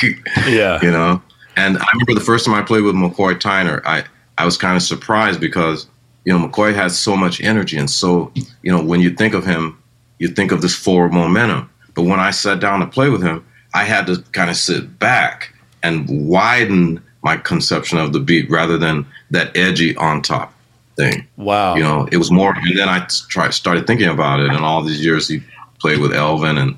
S3: yeah
S4: you know. And I remember the first time I played with McCoy Tyner, I I was kind of surprised because you know McCoy has so much energy, and so you know when you think of him, you think of this forward momentum. But when I sat down to play with him, I had to kind of sit back and widen my conception of the beat rather than that edgy on top thing.
S3: wow
S4: You know, it was more. And then I tried started thinking about it, and all these years he played with Elvin and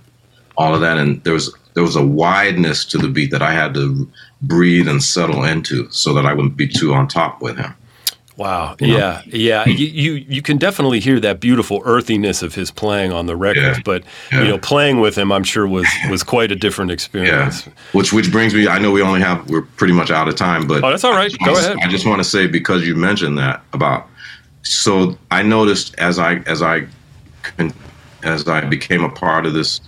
S4: all of that, and there was there was a wideness to the beat that I had to breathe and settle into, so that I wouldn't be too on top with him.
S3: Wow.
S4: You know?
S3: Yeah. Yeah. you, you you can definitely hear that beautiful earthiness of his playing on the records,
S4: Yeah.
S3: but
S4: Yeah.
S3: you know, playing with him, I'm sure was was quite a different experience.
S4: Yeah, which which brings me. I know we only have we're pretty much out of time, but
S3: Oh, that's all right.
S4: I
S3: Go
S4: wanna-
S3: ahead.
S4: I just want to say because you mentioned that about. So I noticed as I as I as I became a part of this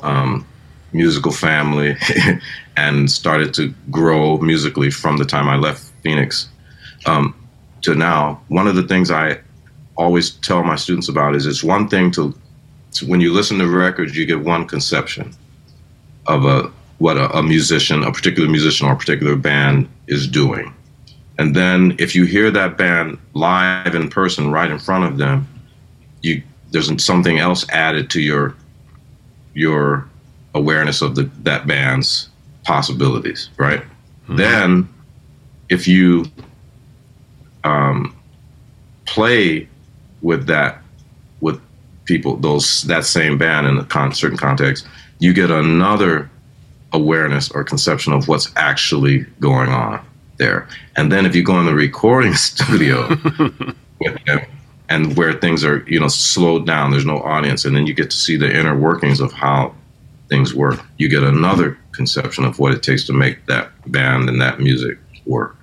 S4: um, musical family and started to grow musically from the time I left Phoenix um, to now. One of the things I always tell my students about is it's one thing to, to when you listen to records, you get one conception of a what a, a musician, a particular musician or a particular band is doing. And then if you hear that band live in person right in front of them, you there's something else added to your your awareness of the that band's possibilities, right? Then if you um, play with that with people those that same band in a con- certain context, you get another awareness or conception of what's actually going on there. And then if you go in the recording studio with them and where things are, you know, slowed down, there's no audience, and then you get to see the inner workings of how things work. You get another conception of what it takes to make that band and that music work.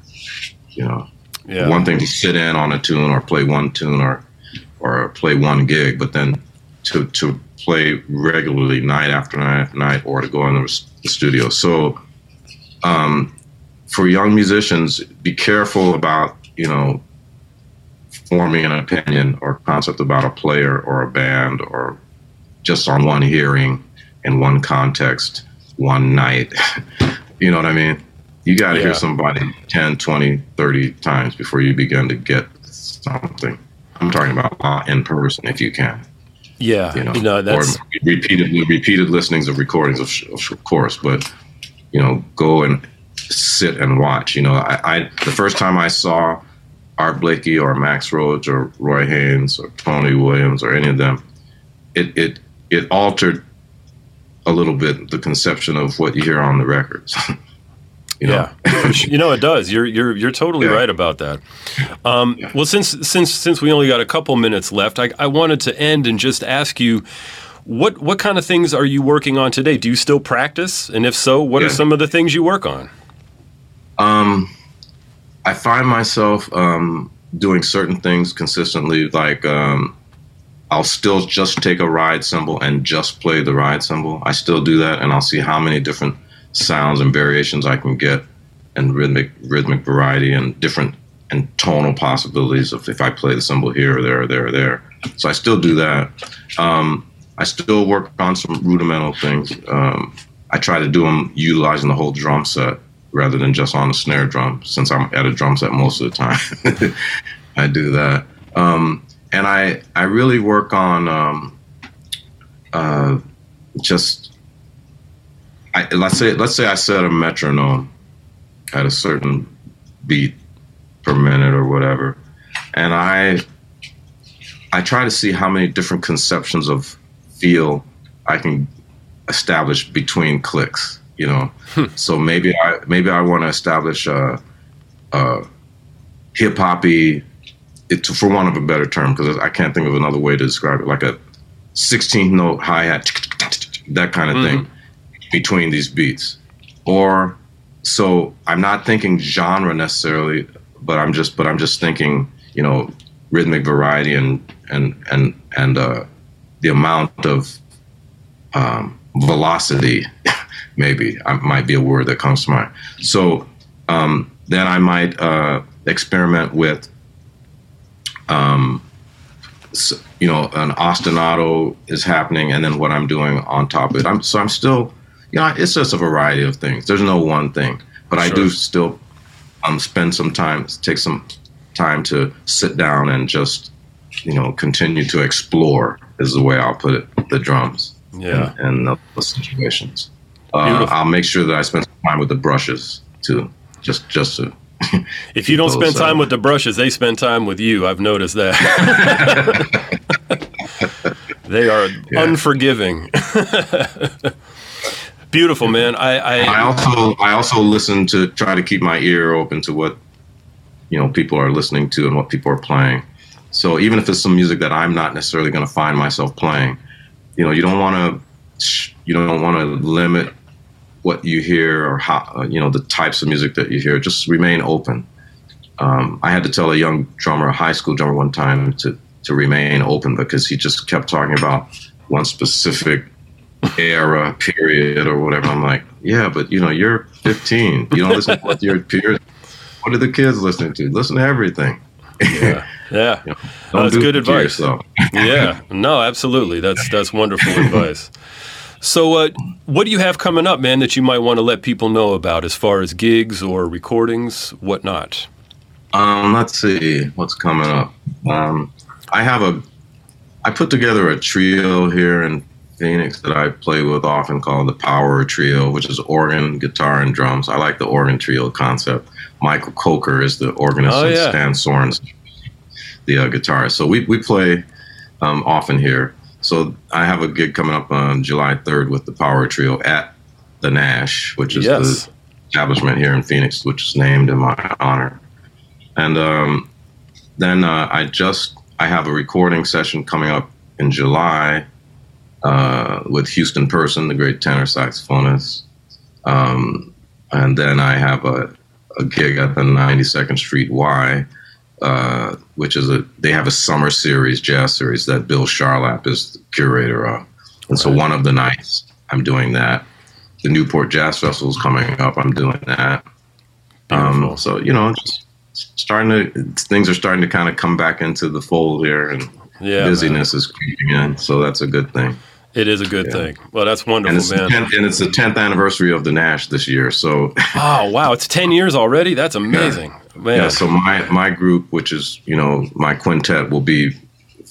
S4: You know,
S3: Yeah.
S4: one thing to sit in on a tune or play one tune or or play one gig, but then to to play regularly night after night after night or to go in the, the studio. So um, for young musicians, be careful about you know forming an opinion or concept about a player or a band or just on one hearing in one context one night you know what i mean you got to
S3: Yeah.
S4: hear somebody 10 20 30 times before you begin to get something i'm talking about in person if you can
S3: Yeah,
S4: you know,
S3: that's
S4: or repeated repeated listenings of recordings, of, of course. But you know, go and sit and watch. You know, I, I the first time I saw Art Blakey or Max Roach or Roy Haynes or Tony Williams or any of them, it it it altered a little bit the conception of what you hear on the records. you know,
S3: Yeah, you know it does. You're you're you're totally
S4: Yeah.
S3: right about that. Um, Well, since since since we only got a couple minutes left, I, I wanted to end and just ask you. What what kind of things are you working on today? Do you still practice? And if so, what are some of the things you work on?
S4: Um, I find myself um, doing certain things consistently. Like um, I'll still just take a ride cymbal and just play the ride cymbal. I still do that, and I'll see how many different sounds and variations I can get, and rhythmic rhythmic variety and different and tonal possibilities of if I play the cymbal here or there or there or there. So I still do that. Um, I still work on some rudimental things. Um, I try to do them utilizing the whole drum set rather than just on the snare drum, since I'm at a drum set most of the time. I do that. Um, and I, I really work on um, uh, just, I, let's say, let's say I set a metronome at a certain beat per minute or whatever, and I, I try to see how many different conceptions of feel I can establish between clicks. You know, so maybe I maybe I want to establish a, a hip hoppy, it for want of a better term, because I can't think of another way to describe it, like a 16th note hi hat, that kind of thing between these beats, or so I'm not thinking genre necessarily, but I'm just but I'm just thinking you know rhythmic variety and and and and uh, the amount of um, velocity, maybe I, might be a word that comes to mind. So um, then I might uh, experiment with, um, you know, an ostinato is happening, and then what I'm doing on top of it. I'm so I'm still, you know, it's just a variety of things. There's no one thing, but I do still um, spend some time, take some time to sit down and just, you know, continue to explore. Is the way I'll put it. The drums
S3: Yeah.
S4: in, in those situations. Uh, I'll make sure that I spend some time with the brushes too, just just to.
S3: If you don't spend time
S4: uh,
S3: with the brushes, they spend time with you. I've noticed that. they are
S4: Yeah.
S3: unforgiving. Beautiful, man. I,
S4: I
S3: I
S4: also I also listen to try to keep my ear open to what you know people are listening to and what people are playing. So even if it's some music that I'm not necessarily going to find myself playing, you know, you don't want to you don't want to limit what you hear or how uh, you know the types of music that you hear. Just remain open. Um, I had to tell a young drummer, a high school drummer, one time to to remain open because he just kept talking about one specific era, period, or whatever. I'm like, yeah, but you know, you're 15. You don't listen to what your peers. What are the kids listening to? Listen to everything.
S3: Yeah.
S4: Don't
S3: That's good advice. yeah, no, absolutely. That's that's wonderful advice. So, uh, what do you have coming up, man, that you might want to let people know about as far as gigs or recordings, whatnot?
S4: Um, let's see what's coming up. Um, I have a, I put together a trio here in Phoenix that I play with often called the Power Trio, which is organ, guitar, and drums. I like the organ trio concept. Michael Coker is the organist,
S3: Oh,
S4: and
S3: yeah.
S4: Stan Sorenson the uh, guitarist. So we we play um, often here. So I have a gig coming up on July 3rd with the Power Trio at the Nash, which is
S3: Yes.
S4: the establishment here in Phoenix, which is named in my honor. And um, then uh, I just I have a recording session coming up in July uh, with Houston Person, the great tenor saxophonist. Um, and then I have a, a gig at the 92nd Street Y, uh, which is a they have a summer series, jazz series that Bill Charlap is the curator of. And so one of the nights I'm doing that. The Newport Jazz Festival is coming up. I'm doing that. Um, so you know, just starting to things are starting to kind of come back into the fold here, and
S3: Yeah,
S4: busyness is creeping in. So that's a good thing.
S3: It is a good
S4: Yeah.
S3: thing. Well, that's wonderful,
S4: the
S3: man.
S4: 10th, and it's the 10th anniversary of the Nash this year. So
S3: Oh, wow. It's 10 years already? That's amazing. Man.
S4: yeah, so my my group, which is you know my quintet, will be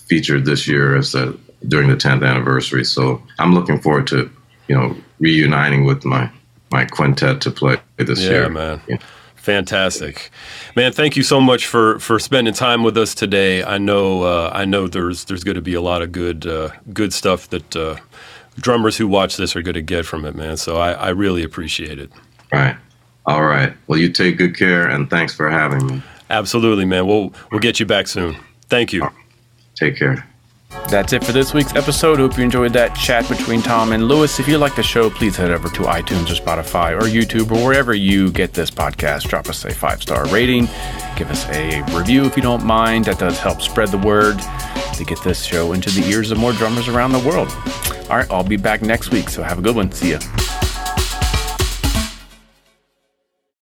S4: featured this year as a, during the 10th anniversary. So I'm looking forward to you know reuniting with my my quintet to play this
S3: Yeah,
S4: year.
S3: man.
S4: Yeah.
S3: Fantastic, man! Thank you so much for for spending time with us today. I know uh, I know there's there's going to be a lot of good uh, good stuff that uh, drummers who watch this are going to get from it, man. So I, I really appreciate it.
S4: Right. All right. Well, you take good care, and thanks for having me.
S3: Absolutely, man. We'll we'll get you back soon. Thank you.
S4: Take care.
S2: That's it for this week's episode. Hope you enjoyed that chat between Tom and Lewis. If you like the show, please head over to iTunes or Spotify or YouTube or wherever you get this podcast. Drop us a five star rating. Give us a review if you don't mind. That does help spread the word to get this show into the ears of more drummers around the world. All right, I'll be back next week, so have a good one. See ya.